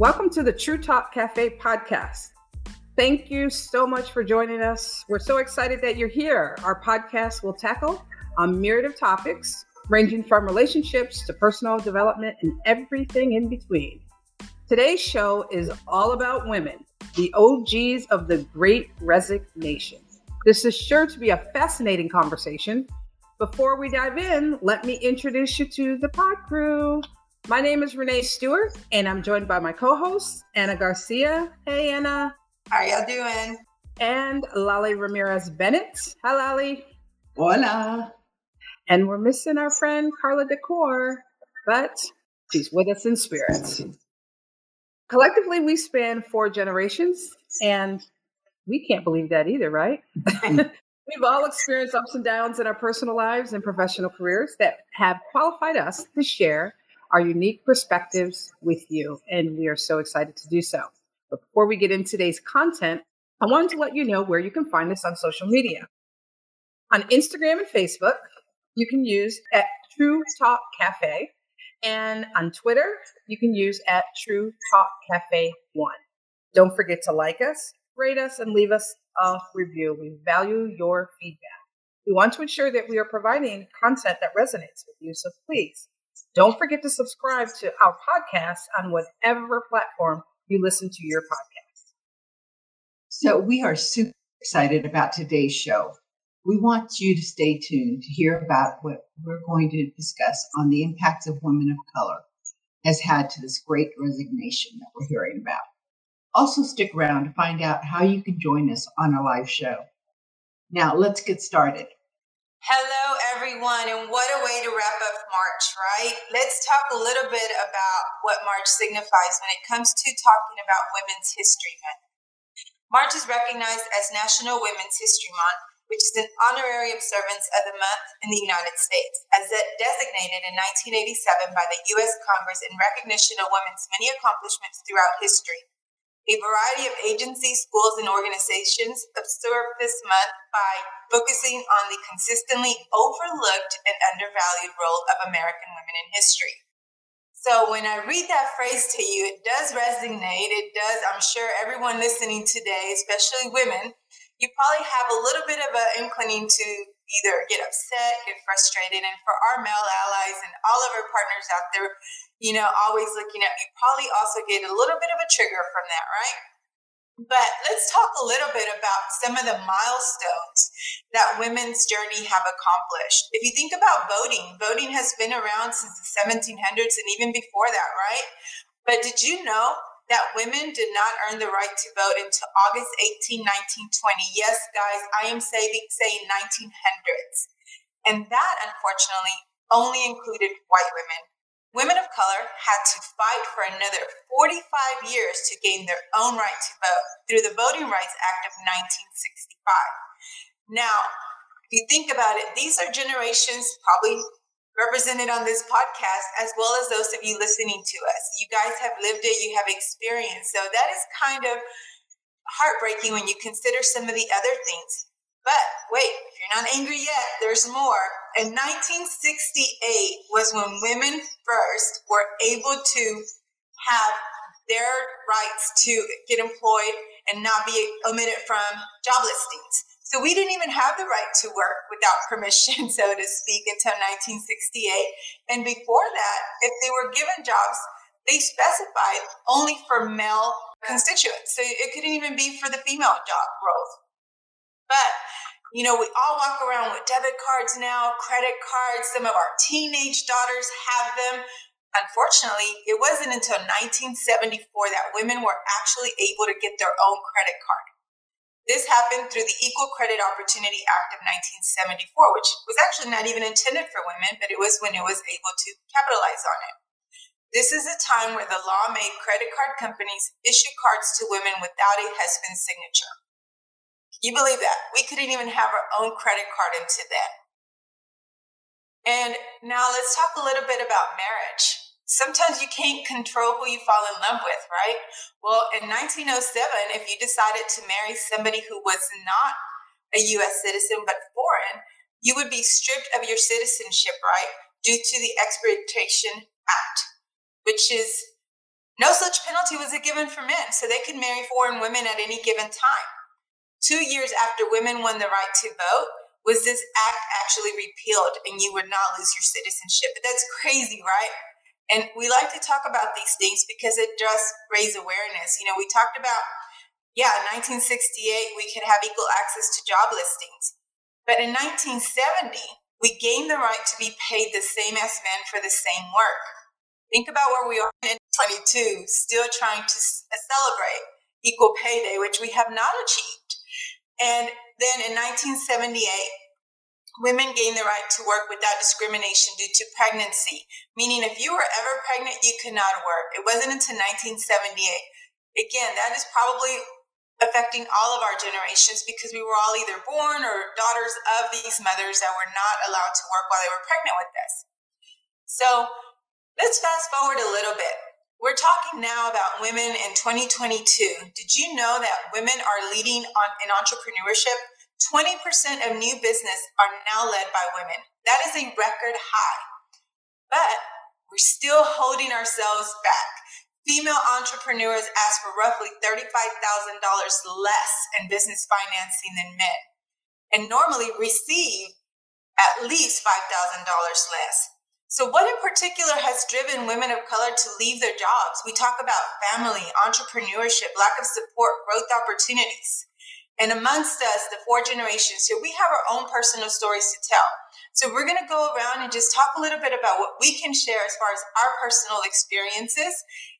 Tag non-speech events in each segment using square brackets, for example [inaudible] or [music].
Welcome to the True Talk Cafe podcast. Thank you so much for joining us. We're so excited that you're here. Our podcast will tackle a myriad of topics ranging from relationships to personal development and everything in between. Today's show is all about women, the OGs of the Great Resignation. This is sure to be a fascinating conversation. Before we dive in, let me introduce you to the pod crew. My name is Renee Stewart, and I'm joined by my co host, Anna Garcia. Hey, Anna. How y'all doing? And Lali Ramirez Bennett. Hi, Lali. Hola. And we're missing our friend Carla Decor, but she's with us in spirit. Collectively, we span four generations, and we can't believe that either, right? [laughs] We've all experienced ups and downs in our personal lives and professional careers that have qualified us to share our unique perspectives with you, and we are so excited to do so. But before we get into today's content, I wanted to let you know where you can find us on social media. On Instagram and Facebook, you can use at True Talk Cafe, and on Twitter, you can use at True Talk Cafe One. Don't forget to like us, rate us, and leave us a review. We value your feedback. We want to ensure that we are providing content that resonates with you, so please don't forget to subscribe to our podcast on whatever platform you listen to your podcast. So, we are super excited about today's show. We want you to stay tuned to hear about what we're going to discuss on the impacts of women of color has had to this great resignation that we're hearing about. Also, stick around to find out how you can join us on a live show. Now, let's get started. Hello, everyone, and what a way to wrap up March, right? Let's talk a little bit about what March signifies when it comes to talking about Women's History Month. March is recognized as National Women's History Month, which is an honorary observance of the month in the United States, as it designated in 1987 by the U.S. Congress in recognition of women's many accomplishments throughout history. A variety of agencies, schools, and organizations observe this month by focusing on the consistently overlooked and undervalued role of American women in history. So when I read that phrase to you, it does resonate. It does, I'm sure everyone listening today, especially women, you probably have a little bit of an inclining to either get upset, get frustrated. And for our male allies and all of our partners out there, you know, always looking at me, probably also get a little bit of a trigger from that, right? But let's talk a little bit about some of the milestones that women's journey have accomplished. If you think about voting, voting has been around since the 1700s and even before that, right? But did you know that women did not earn the right to vote until August 18, 1920? Yes, guys, I am saying, saying 1900s. And that, unfortunately, only included white women. Women of color had to fight for another 45 years to gain their own right to vote through the Voting Rights Act of 1965. Now, if you think about it, these are generations probably represented on this podcast, as well as those of you listening to us. You guys have lived it, you have experienced. So that is kind of heartbreaking when you consider some of the other things but wait, if you're not angry yet, there's more. In 1968 was when women first were able to have their rights to get employed and not be omitted from job listings. So we didn't even have the right to work without [laughs] permission, so to speak, until 1968. And before that, if they were given jobs, they specified only for male constituents. So it couldn't even be for the female job roles. But you know, we all walk around with debit cards now, credit cards. Some of our teenage daughters have them. Unfortunately, it wasn't until 1974 that women were actually able to get their own credit card. This happened through the Equal Credit Opportunity Act of 1974, which was actually not even intended for women, but it was when it was able to capitalize on it. This is a time where the law made credit card companies issue cards to women without a husband's signature. You believe that? We couldn't even have our own credit card until then. And now let's talk a little bit about marriage. Sometimes you can't control who you fall in love with, right? Well, in 1907, if you decided to marry somebody who was not a US citizen but foreign, you would be stripped of your citizenship, right? Due to the Expatriation Act, which is No such penalty was given for men, so they could marry foreign women at any given time. Two years after women won the right to vote, was this act actually repealed and you would not lose your citizenship? But that's crazy, right? And we like to talk about these things because it does raise awareness. You know, we talked about, yeah, 1968, we could have equal access to job listings. But in 1970, we gained the right to be paid the same as men for the same work. Think about where we are in 22, still trying to uh, celebrate equal pay day, which we have not achieved. And then in 1978, women gained the right to work without discrimination due to pregnancy, meaning if you were ever pregnant, you could not work. It wasn't until 1978. Again, that is probably affecting all of our generations because we were all either born or daughters of these mothers that were not allowed to work while they were pregnant with us. So let's fast forward a little bit. We're talking now about women in 2022. Did you know that women are leading on, in entrepreneurship? 20% of new business are now led by women. That is a record high. But we're still holding ourselves back. Female entrepreneurs ask for roughly $35,000 less in business financing than men, and normally receive at least $5,000 less. So, what in particular has driven women of color to leave their jobs? We talk about family, entrepreneurship, lack of support, growth opportunities. And amongst us, the four generations here, we have our own personal stories to tell. So, we're going to go around and just talk a little bit about what we can share as far as our personal experiences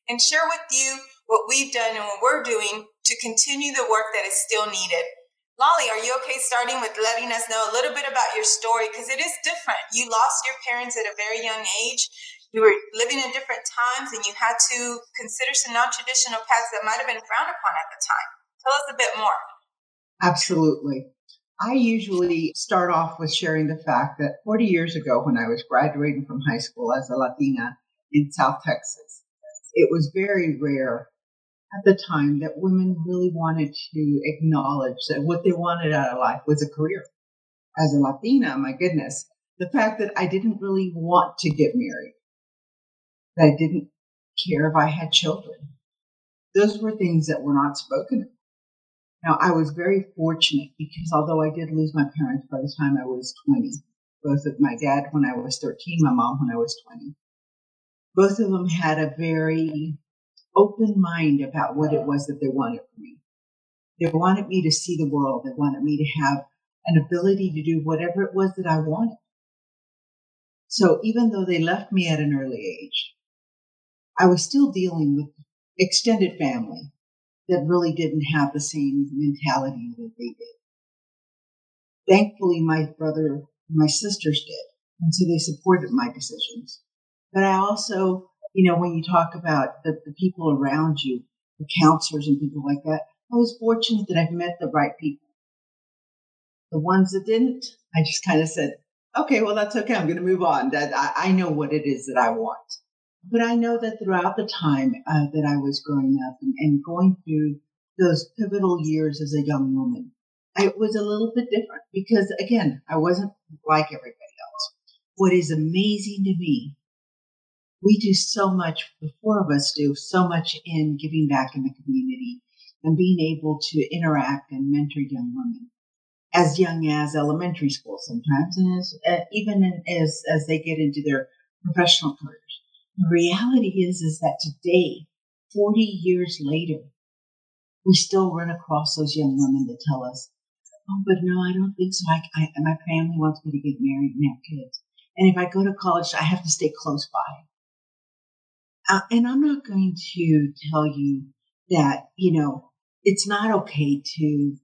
and share with you what we've done and what we're doing to continue the work that is still needed. Lolly, are you okay starting with letting us know a little bit about your story? Because it is different. You lost your parents at a very young age. You were living in different times and you had to consider some non traditional paths that might have been frowned upon at the time. Tell us a bit more. Absolutely. I usually start off with sharing the fact that 40 years ago, when I was graduating from high school as a Latina in South Texas, it was very rare at the time that women really wanted to acknowledge that what they wanted out of life was a career. As a Latina, my goodness, the fact that I didn't really want to get married, that I didn't care if I had children, those were things that were not spoken. Now, I was very fortunate because although I did lose my parents by the time I was 20, both of my dad when I was 13, my mom when I was 20, both of them had a very open mind about what it was that they wanted from me. They wanted me to see the world. They wanted me to have an ability to do whatever it was that I wanted. So even though they left me at an early age, I was still dealing with extended family that really didn't have the same mentality that they did. Thankfully, my brother, my sisters did. And so they supported my decisions. But I also you know, when you talk about the, the people around you, the counselors and people like that, I was fortunate that I've met the right people. The ones that didn't, I just kind of said, okay, well, that's okay. I'm going to move on. That I, I, know what it is that I want. But I know that throughout the time uh, that I was growing up and, and going through those pivotal years as a young woman, it was a little bit different because again, I wasn't like everybody else. What is amazing to me we do so much, the four of us do so much in giving back in the community and being able to interact and mentor young women as young as elementary school sometimes and as, uh, even in, as, as they get into their professional careers. The reality is, is that today, 40 years later, we still run across those young women that tell us, Oh, but no, I don't think so. I, I, my family wants me to get married and have kids. And if I go to college, I have to stay close by. Uh, and I'm not going to tell you that, you know, it's not okay to,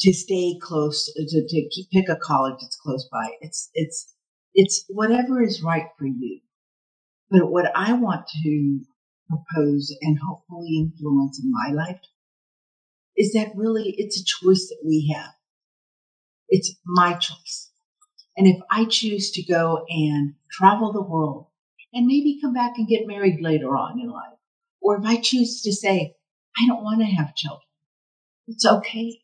to stay close, to, to keep, pick a college that's close by. It's, it's, it's whatever is right for you. But what I want to propose and hopefully influence in my life is that really it's a choice that we have. It's my choice. And if I choose to go and travel the world and maybe come back and get married later on in life. Or if I choose to say, I don't want to have children, it's okay.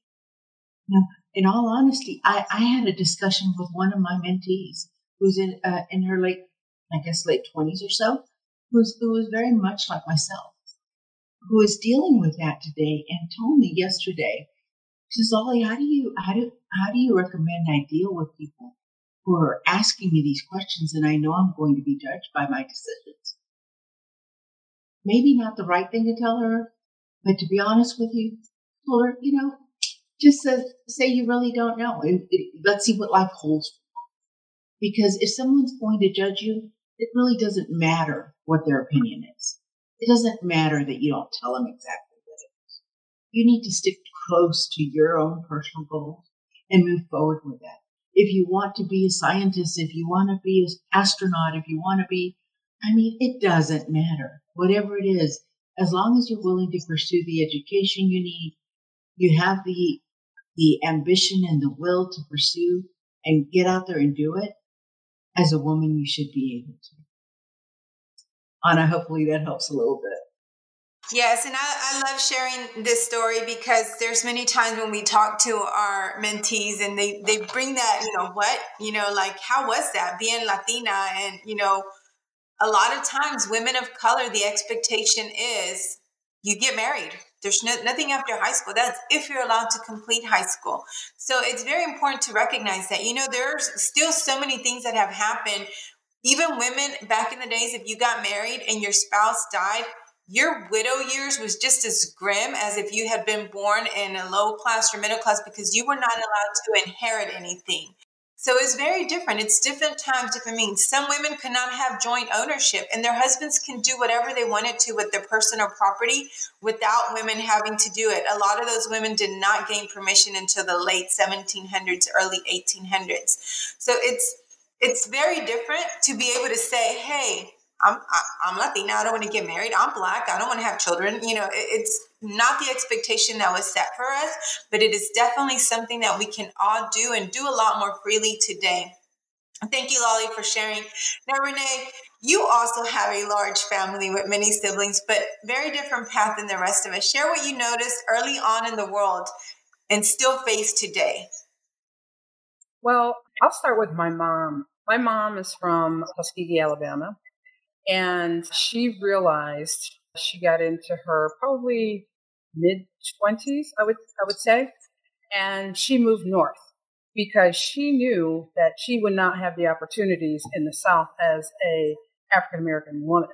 Now, in all honesty, I, I had a discussion with one of my mentees who's in, uh, in her late, I guess, late 20s or so, who's, who was very much like myself. who is dealing with that today and told me yesterday, she says, Ollie, how do you how do how do you recommend I deal with people who are asking me these questions and I know I'm going to be judged by my decisions? Maybe not the right thing to tell her, but to be honest with you, her, you know, just say, say you really don't know. It, it, let's see what life holds because if someone's going to judge you, it really doesn't matter what their opinion is. It doesn't matter that you don't tell them exactly what it is. You need to stick close to your own personal goals and move forward with that. If you want to be a scientist, if you want to be an astronaut, if you want to be, I mean, it doesn't matter. Whatever it is, as long as you're willing to pursue the education you need, you have the the ambition and the will to pursue and get out there and do it, as a woman, you should be able to. Anna, hopefully that helps a little bit. Yes, and I, I love sharing this story because there's many times when we talk to our mentees and they, they bring that, you know, what, you know, like how was that being Latina? And, you know, a lot of times women of color, the expectation is you get married. There's no, nothing after high school. That's if you're allowed to complete high school. So it's very important to recognize that. You know, there's still so many things that have happened. Even women back in the days, if you got married and your spouse died, your widow years was just as grim as if you had been born in a low class or middle class because you were not allowed to inherit anything. So it's very different. It's different times, different means. Some women could not have joint ownership, and their husbands can do whatever they wanted to with their personal property without women having to do it. A lot of those women did not gain permission until the late 1700s, early 1800s. So it's it's very different to be able to say, "Hey, I'm I'm Latina. I don't want to get married. I'm black. I don't want to have children." You know, it's not the expectation that was set for us, but it is definitely something that we can all do and do a lot more freely today. Thank you, Lolly, for sharing. Now, Renee, you also have a large family with many siblings, but very different path than the rest of us. Share what you noticed early on in the world and still face today. Well, I'll start with my mom. My mom is from Tuskegee, Alabama, and she realized she got into her probably mid 20s, I would I would say, and she moved north because she knew that she would not have the opportunities in the South as a African American woman.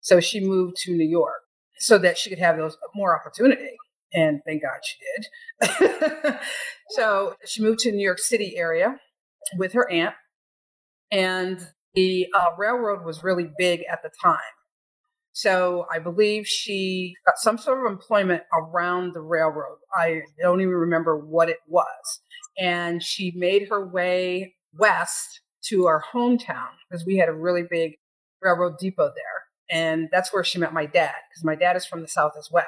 So she moved to New York so that she could have those more opportunity. And thank God she did. [laughs] so she moved to New York City area with her aunt. And the uh, railroad was really big at the time. So I believe she got some sort of employment around the railroad. I don't even remember what it was. And she made her way west to our hometown because we had a really big railroad depot there. And that's where she met my dad because my dad is from the South as well.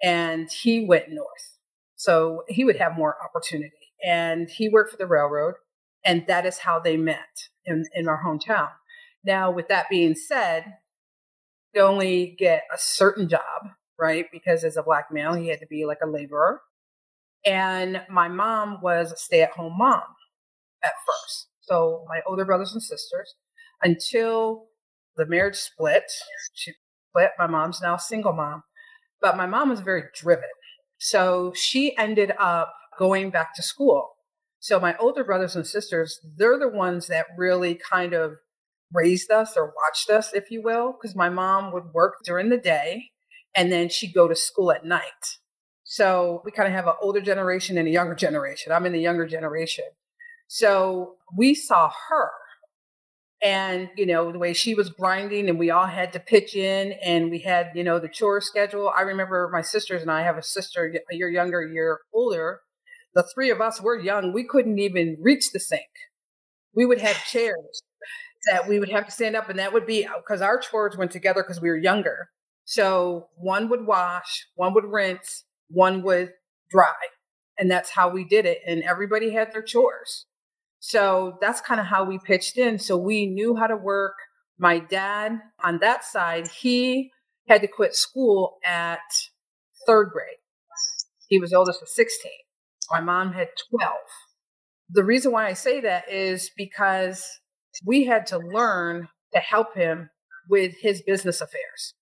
And he went north. So he would have more opportunity. And he worked for the railroad. And that is how they met in, in our hometown. Now, with that being said, only get a certain job, right? Because as a black male, he had to be like a laborer. And my mom was a stay at home mom at first. So my older brothers and sisters, until the marriage split, she split. My mom's now single mom, but my mom was very driven. So she ended up going back to school. So my older brothers and sisters, they're the ones that really kind of raised us or watched us, if you will, because my mom would work during the day and then she'd go to school at night. So we kind of have an older generation and a younger generation. I'm in the younger generation. So we saw her and, you know, the way she was grinding and we all had to pitch in and we had, you know, the chore schedule. I remember my sisters and I have a sister a year younger, a year older. The three of us were young. We couldn't even reach the sink. We would have chairs that we would have to stand up, and that would be uh, because our chores went together because we were younger. So one would wash, one would rinse, one would dry. And that's how we did it. And everybody had their chores. So that's kind of how we pitched in. So we knew how to work. My dad, on that side, he had to quit school at third grade. He was oldest of 16. My mom had 12. The reason why I say that is because we had to learn to help him with his business affairs.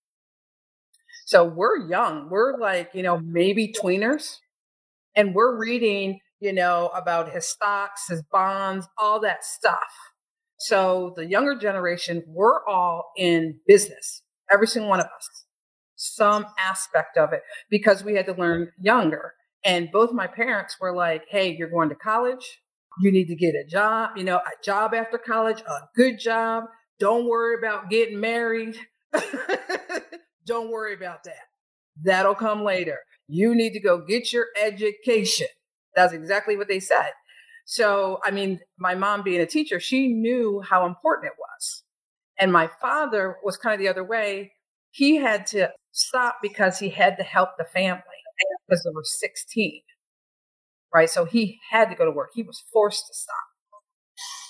So we're young. We're like, you know, maybe tweeners. And we're reading, you know, about his stocks, his bonds, all that stuff. So the younger generation, we're all in business, every single one of us, some aspect of it, because we had to learn younger. And both my parents were like, hey, you're going to college. You need to get a job, you know, a job after college, a good job. Don't worry about getting married. [laughs] Don't worry about that. That'll come later. You need to go get your education. That's exactly what they said. So, I mean, my mom being a teacher, she knew how important it was. And my father was kind of the other way. He had to stop because he had to help the family because they were 16. Right. So he had to go to work. He was forced to stop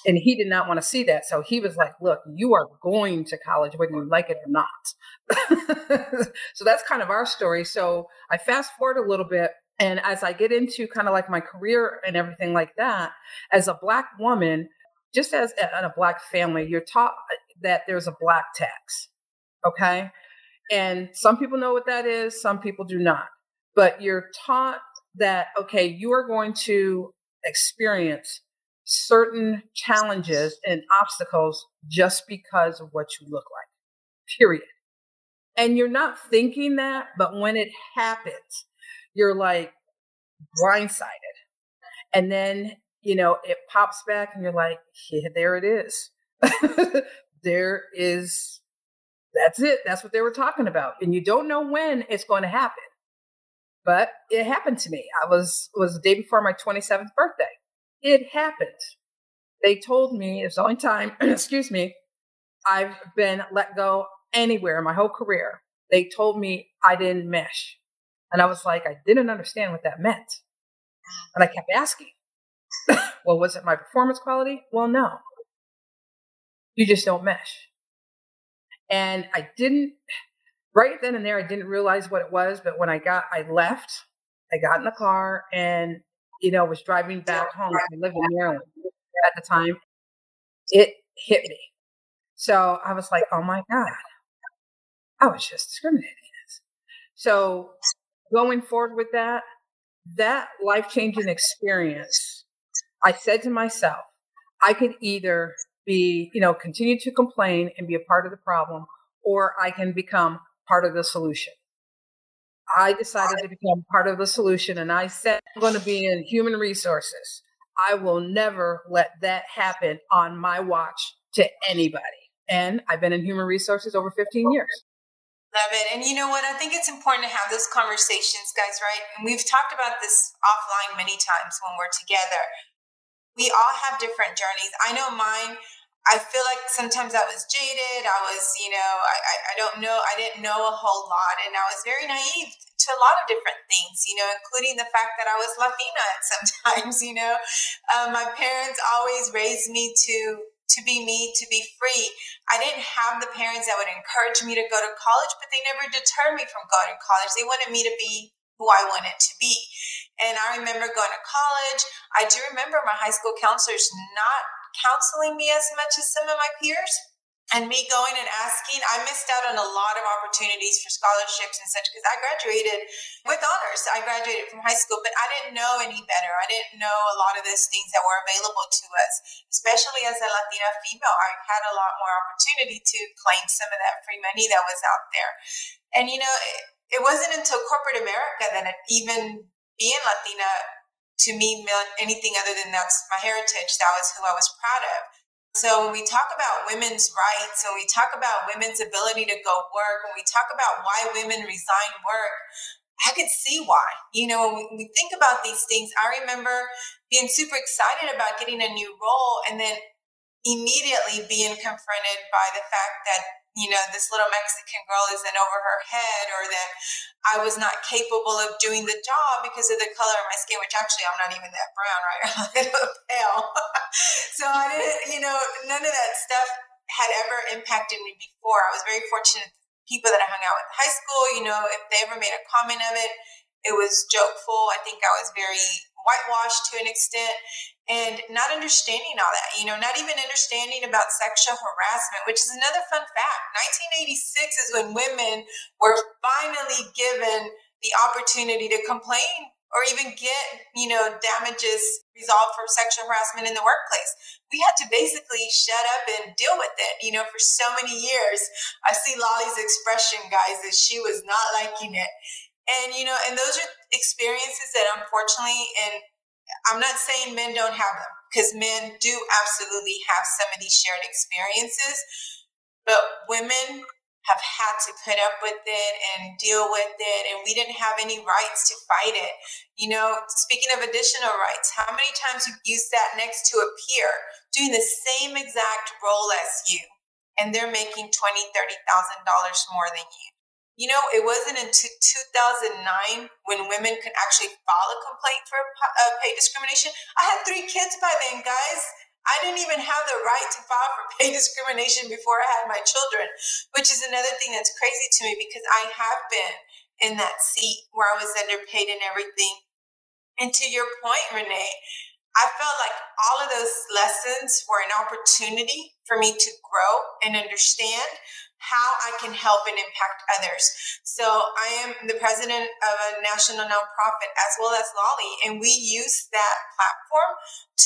and he did not want to see that. So he was like, look, you are going to college whether you like it or not. [laughs] so that's kind of our story. So I fast forward a little bit. And as I get into kind of like my career and everything like that, as a Black woman, just as in a Black family, you're taught uh, that there's a Black tax. Okay. And some people know what that is, some people do not. But you're taught that, okay, you are going to experience certain challenges and obstacles just because of what you look like, period. And you're not thinking that, but when it happens, you're like blindsided. And then, you know, it pops back and you're like, yeah, there it is. [laughs] there is, that's it. That's what they were talking about. And you don't know when it's going to happen. But it happened to me. I was, was the day before my 27th birthday it happened. They told me it's the only time, [clears throat] excuse me, I've been let go anywhere in my whole career. They told me I didn't mesh. And I was like, I didn't understand what that meant. And I kept asking, [laughs] well, was it my performance quality? Well, no. You just don't mesh. And I didn't, right then and there, I didn't realize what it was. But when I got, I left, I got in the car and you know, was driving back home. I lived in Maryland at the time. It hit me. So I was like, oh my God, I was just discriminating. So going forward with that, that life changing experience, I said to myself, I could either be, you know, continue to complain and be a part of the problem, or I can become part of the solution. I decided to become part of the solution and I said, I'm going to be in human resources. I will never let that happen on my watch to anybody. And I've been in human resources over 15 years. Love it. And you know what? I think it's important to have those conversations, guys, right? And we've talked about this offline many times when we're together. We all have different journeys. I know mine I feel like sometimes I was jaded. I was, you know, I, I don't know, I didn't know a whole lot. And I was very naive to a lot of different things, you know, including the fact that I was Latina sometimes, [laughs] you know. Um, my parents always raised me to to be me, to be free. I didn't have the parents that would encourage me to go to college, but they never deterred me from going to college. They wanted me to be who I wanted to be. And I remember going to college. I do remember my high school counselors not counseling me as much as some of my peers. And me going and asking, I missed out on a lot of opportunities for scholarships and such because I graduated with honors. I graduated from high school, but I didn't know any better. I didn't know a lot of those things that were available to us, especially as a Latina female. I had a lot more opportunity to claim some of that free money that was out there. And, you know, it, it wasn't until corporate America that it, even being Latina to me anything other than that's my heritage. That was who I was proud of. So when we talk about women's rights, when we talk about women's ability to go work, when we talk about why women resign work, I could see why. You know, when we, think about these things, I remember being super excited about getting a new role and then immediately being confronted by the fact that you know, this little Mexican girl isn't over her head or that I was not capable of doing the job because of the color of my skin, which actually I'm not even that brown, right? [laughs] I'm a little pale. [laughs] so I didn't, you know, none of that stuff had ever impacted me before. I was very fortunate people that I hung out with in high school, you know, if they ever made a comment of it, it was jokeful. I think I was very whitewashed to an extent and not understanding all that, you know, not even understanding about sexual harassment, which is another fun fact. 1986 is when women were finally given the opportunity to complain or even get, you know, damages resolved for sexual harassment in the workplace. We had to basically shut up and deal with it, you know, for so many years. I see Lolly's expression, guys, that she was not liking it. And, you know, and those are experiences that unfortunately, and I'm not saying men don't have them, because men do absolutely have some of these shared experiences, but women have had to put up with it and deal with it and we didn't have any rights to fight it. You know speaking of additional rights how many times have you sat next to a peer doing the same exact role as you and they're making 20 30 thousand dollars more than you you know it wasn't until 2009 when women could actually file a complaint for pay discrimination i had three kids by then guys I didn't even have the right to file for [laughs] pay discrimination before I had my children, which is another thing that's crazy to me because I have been in that seat where I was underpaid and everything. And to your point, Renee, I felt like all of those lessons were an opportunity for me to grow and understand how I can help and impact others. So I am the president of a national nonprofit as well as Lolly, and we use that platform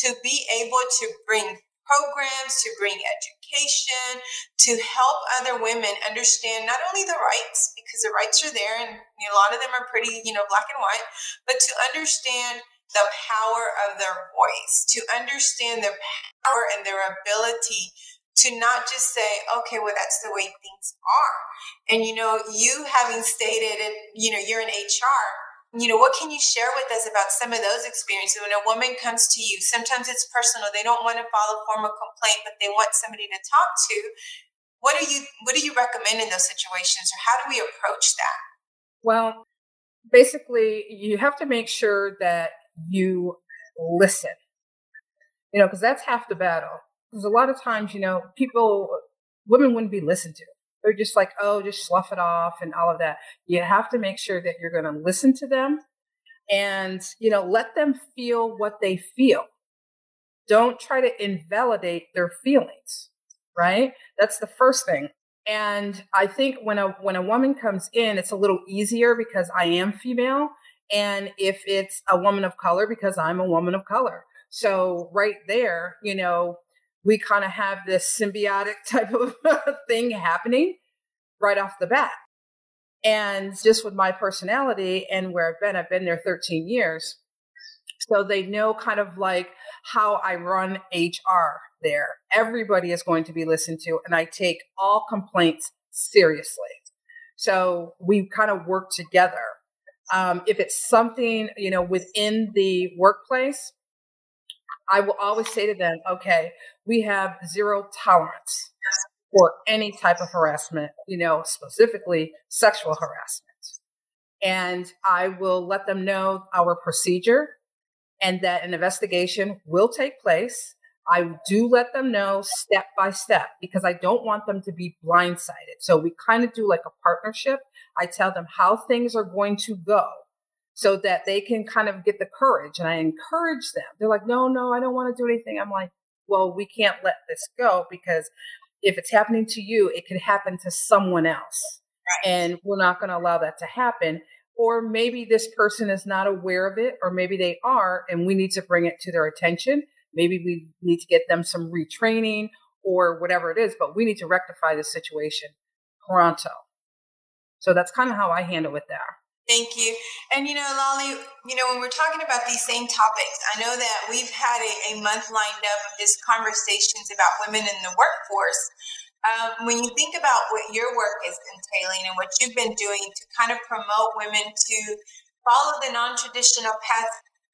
to be able to bring programs, to bring education, to help other women understand not only the rights, because the rights are there and a lot of them are pretty, you know, black and white, but to understand the power of their voice, to understand their power and their ability to not just say, okay, well, that's the way things are. And, you know, you having stated, and, you know, you're in HR, you know, what can you share with us about some of those experiences? When a woman comes to you, sometimes it's personal. They don't want to file a formal complaint, but they want somebody to talk to. What do you what do you recommend in those situations, or how do we approach that? Well, basically, you have to make sure that you listen. You know, because that's half the battle because a lot of times, you know, people, women wouldn't be listened to. They're just like, oh, just slough it off and all of that. You have to make sure that you're going to listen to them and, you know, let them feel what they feel. Don't try to invalidate their feelings, right? That's the first thing. And I think when a when a woman comes in, it's a little easier because I am female. And if it's a woman of color, because I'm a woman of color. So right there, you know, we kind of have this symbiotic [laughs] type of thing happening right off the bat. And just with my personality and where I've been, I've been there 13 years. So they know kind of like how I run HR there. Everybody is going to be listened to, and I take all complaints seriously. So we kind of work together. Um, if it's something, you know, within the workplace, I will always say to them, okay, we have zero tolerance for any type of harassment, you know, specifically sexual harassment. And I will let them know our procedure and that an investigation will take place. I do let them know step by step because I don't want them to be blindsided. So we kind of do like a partnership. I tell them how things are going to go so that they can kind of get the courage. And I encourage them. They're like, no, no, I don't want to do anything. I'm like, well, we can't let this go because if it's happening to you, it could happen to someone else. And we're not going to allow that to happen. Or maybe this person is not aware of it, or maybe they are, and we need to bring it to their attention. Maybe we need to get them some retraining or whatever it is, but we need to rectify the situation pronto. So that's kind of how I handle it there. Thank you. And you know, Lolly, you know, when we're talking about these same topics, I know that we've had a, a month lined up of just conversations about women in the workforce. Um, when you think about what your work is entailing and what you've been doing to kind of promote women to follow the non traditional path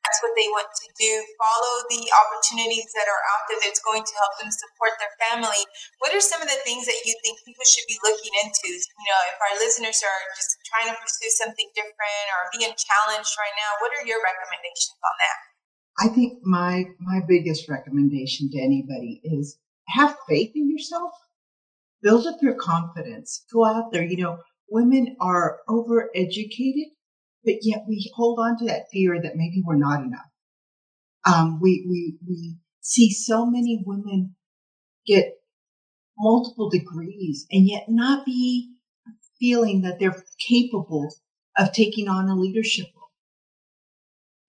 that's what they want to do, follow the opportunities that are out there that's going to help them support their family. What are some of the things that you think people should be looking into? You know, if our listeners are just trying to pursue something different or being challenged right now, what are your recommendations on that? I think my my biggest recommendation to anybody is have faith in yourself. Build up your confidence. Go out there. You know, women are overeducated but yet we hold on to that fear that maybe we're not enough. Um, we, we, we see so many women get multiple degrees and yet not be feeling that they're capable of taking on a leadership role.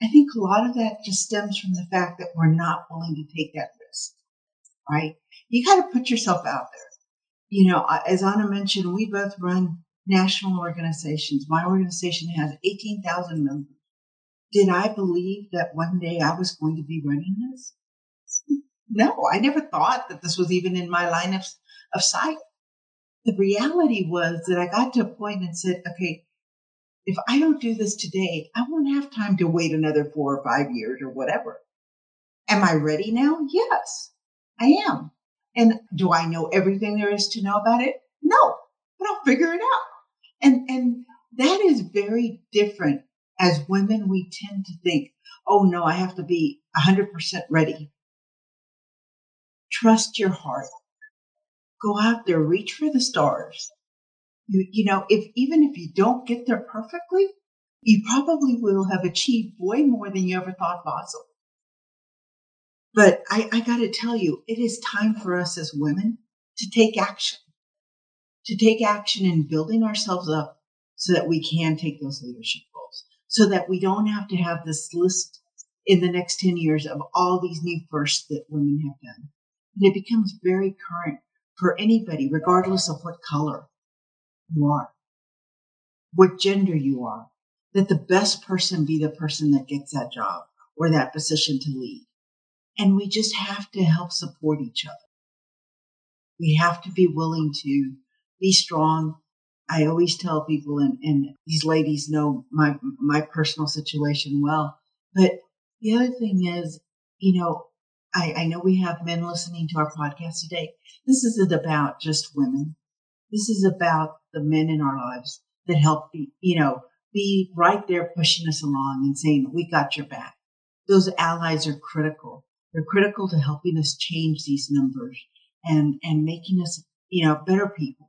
I think a lot of that just stems from the fact that we're not willing to take that risk, right? You got to put yourself out there. You know, as Anna mentioned, we both run national organizations. My organization has 18,000 members. Did I believe that one day I was going to be running this? No, I never thought that this was even in my line of, of sight. The reality was that I got to a point and said, okay, if I don't do this today, I won't have time to wait another four or five years or whatever. Am I ready now? Yes, I am. And do I know everything there is to know about it? No, but I'll figure it out. And, and that is very different. As women, we tend to think, oh no, I have to be 100% ready. Trust your heart. Go out there, reach for the stars. You, you know, if even if you don't get there perfectly, you probably will have achieved way more than you ever thought possible. But I, I got to tell you, it is time for us as women to take action, to take action in building ourselves up so that we can take those leadership roles, so that we don't have to have this list in the next 10 years of all these new firsts that women have done. And it becomes very current for anybody, regardless of what color you are, what gender you are, that the best person be the person that gets that job or that position to lead. And we just have to help support each other. We have to be willing to be strong. I always tell people, and, and these ladies know my, my personal situation well, but the other thing is, you know, I, I know we have men listening to our podcast today. This isn't about just women. This is about the men in our lives that help be, you know, be right there pushing us along and saying, we got your back. Those allies are critical. They're critical to helping us change these numbers and, and making us, you know, better people.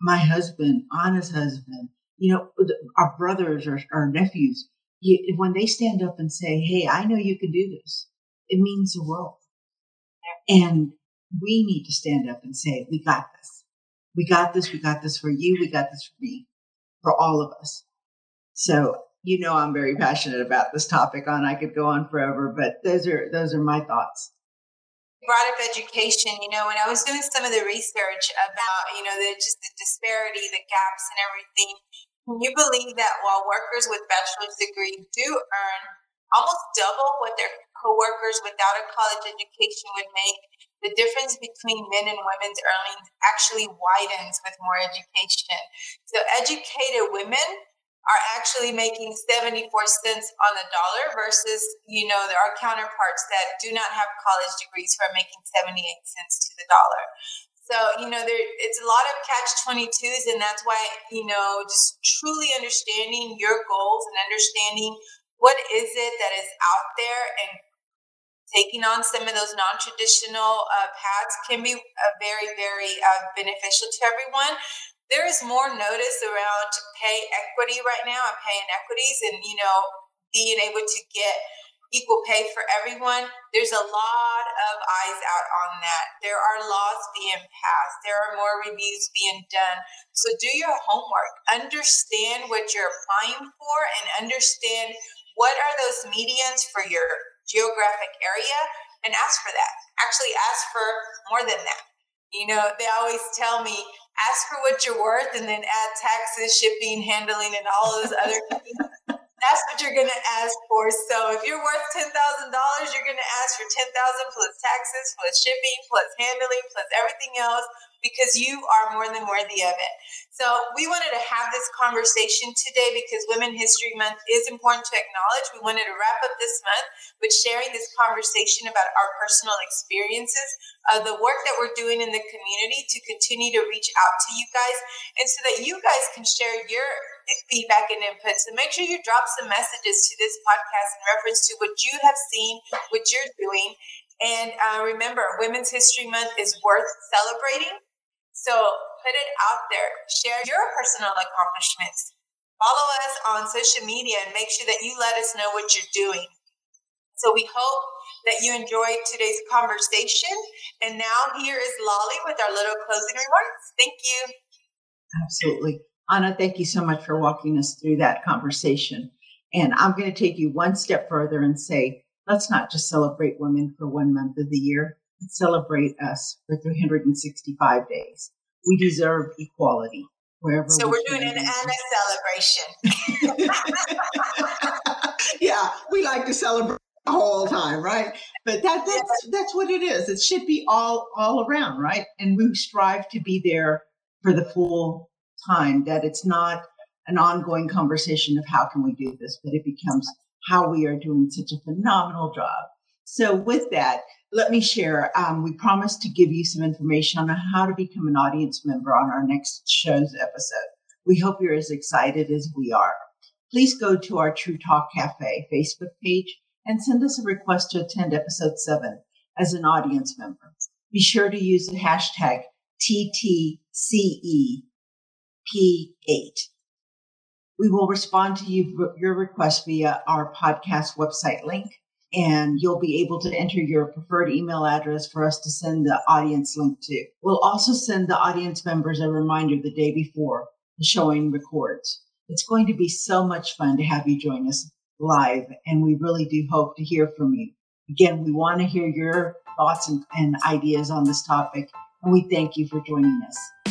My husband, Anna's husband, you know, our brothers or our nephews, you, when they stand up and say, Hey, I know you can do this, it means the world. And we need to stand up and say, we got this. We got this. We got this for you. We got this for me, for all of us. So, you know, I'm very passionate about this topic on, I could go on forever, but those are, those are my thoughts brought up education, you know, when I was doing some of the research about, you know, the just the disparity, the gaps and everything, can you believe that while workers with bachelor's degree do earn almost double what their coworkers without a college education would make, the difference between men and women's earnings actually widens with more education. So educated women are actually making 74 cents on the dollar versus, you know, there are counterparts that do not have college degrees who are making 78 cents to the dollar. So, you know, there it's a lot of catch 22s and that's why, you know, just truly understanding your goals and understanding what is it that is out there and taking on some of those non-traditional uh, paths can be uh, very very uh, beneficial to everyone there is more notice around pay equity right now and pay inequities and you know being able to get equal pay for everyone. There's a lot of eyes out on that. There are laws being passed. There are more reviews being done. So do your homework. Understand what you're applying for and understand what are those medians for your geographic area and ask for that. Actually, ask for more than that. You know, they always tell me ask for what you're worth and then add taxes, shipping, handling, and all those other [laughs] things. That's what you're going to ask for. So if you're worth $10,000, you're going to ask for 10000 plus taxes, plus shipping, plus handling, plus everything else because you are more than worthy of it. So we wanted to have this conversation today because Women History Month is important to acknowledge. We wanted to wrap up this month with sharing this conversation about our personal experiences, uh, the work that we're doing in the community to continue to reach out to you guys, and so that you guys can share your feedback and input. So make sure you drop some messages to this podcast in reference to what you have seen, what you're doing. And uh, remember, Women's History Month is worth celebrating. So put it out there. Share your personal accomplishments. Follow us on social media and make sure that you let us know what you're doing. So we hope that you enjoyed today's conversation. And now here is Lolly with our little closing remarks. Thank you. Absolutely. Anna, thank you so much for walking us through that conversation. And I'm going to take you one step further and say, let's not just celebrate women for one month of the year. Let's celebrate us for 365 days. We deserve equality wherever. So we are doing an Anna celebration. [laughs] yeah, we like to celebrate the whole time, right? But that that's that's what it is. It should be all all around, right? And we strive to be there for the full time. That it's not an ongoing conversation of how can we do this, but it becomes how we are doing such a phenomenal job. So with that, let me share. Um, we promised to give you some information on how to become an audience member on our next show's episode. We hope you're as excited as we are. Please go to our True Talk Cafe Facebook page and send us a request to attend episode seven as an audience member. Be sure to use the hashtag TTCEP8. We will respond to you, your request via our podcast website link, and you'll be able to enter your preferred email address for us to send the audience link to. We'll also send the audience members a reminder the day before the showing records. It's going to be so much fun to have you join us live, and we really do hope to hear from you. Again, we want to hear your thoughts and, and ideas on this topic, and we thank you for joining us.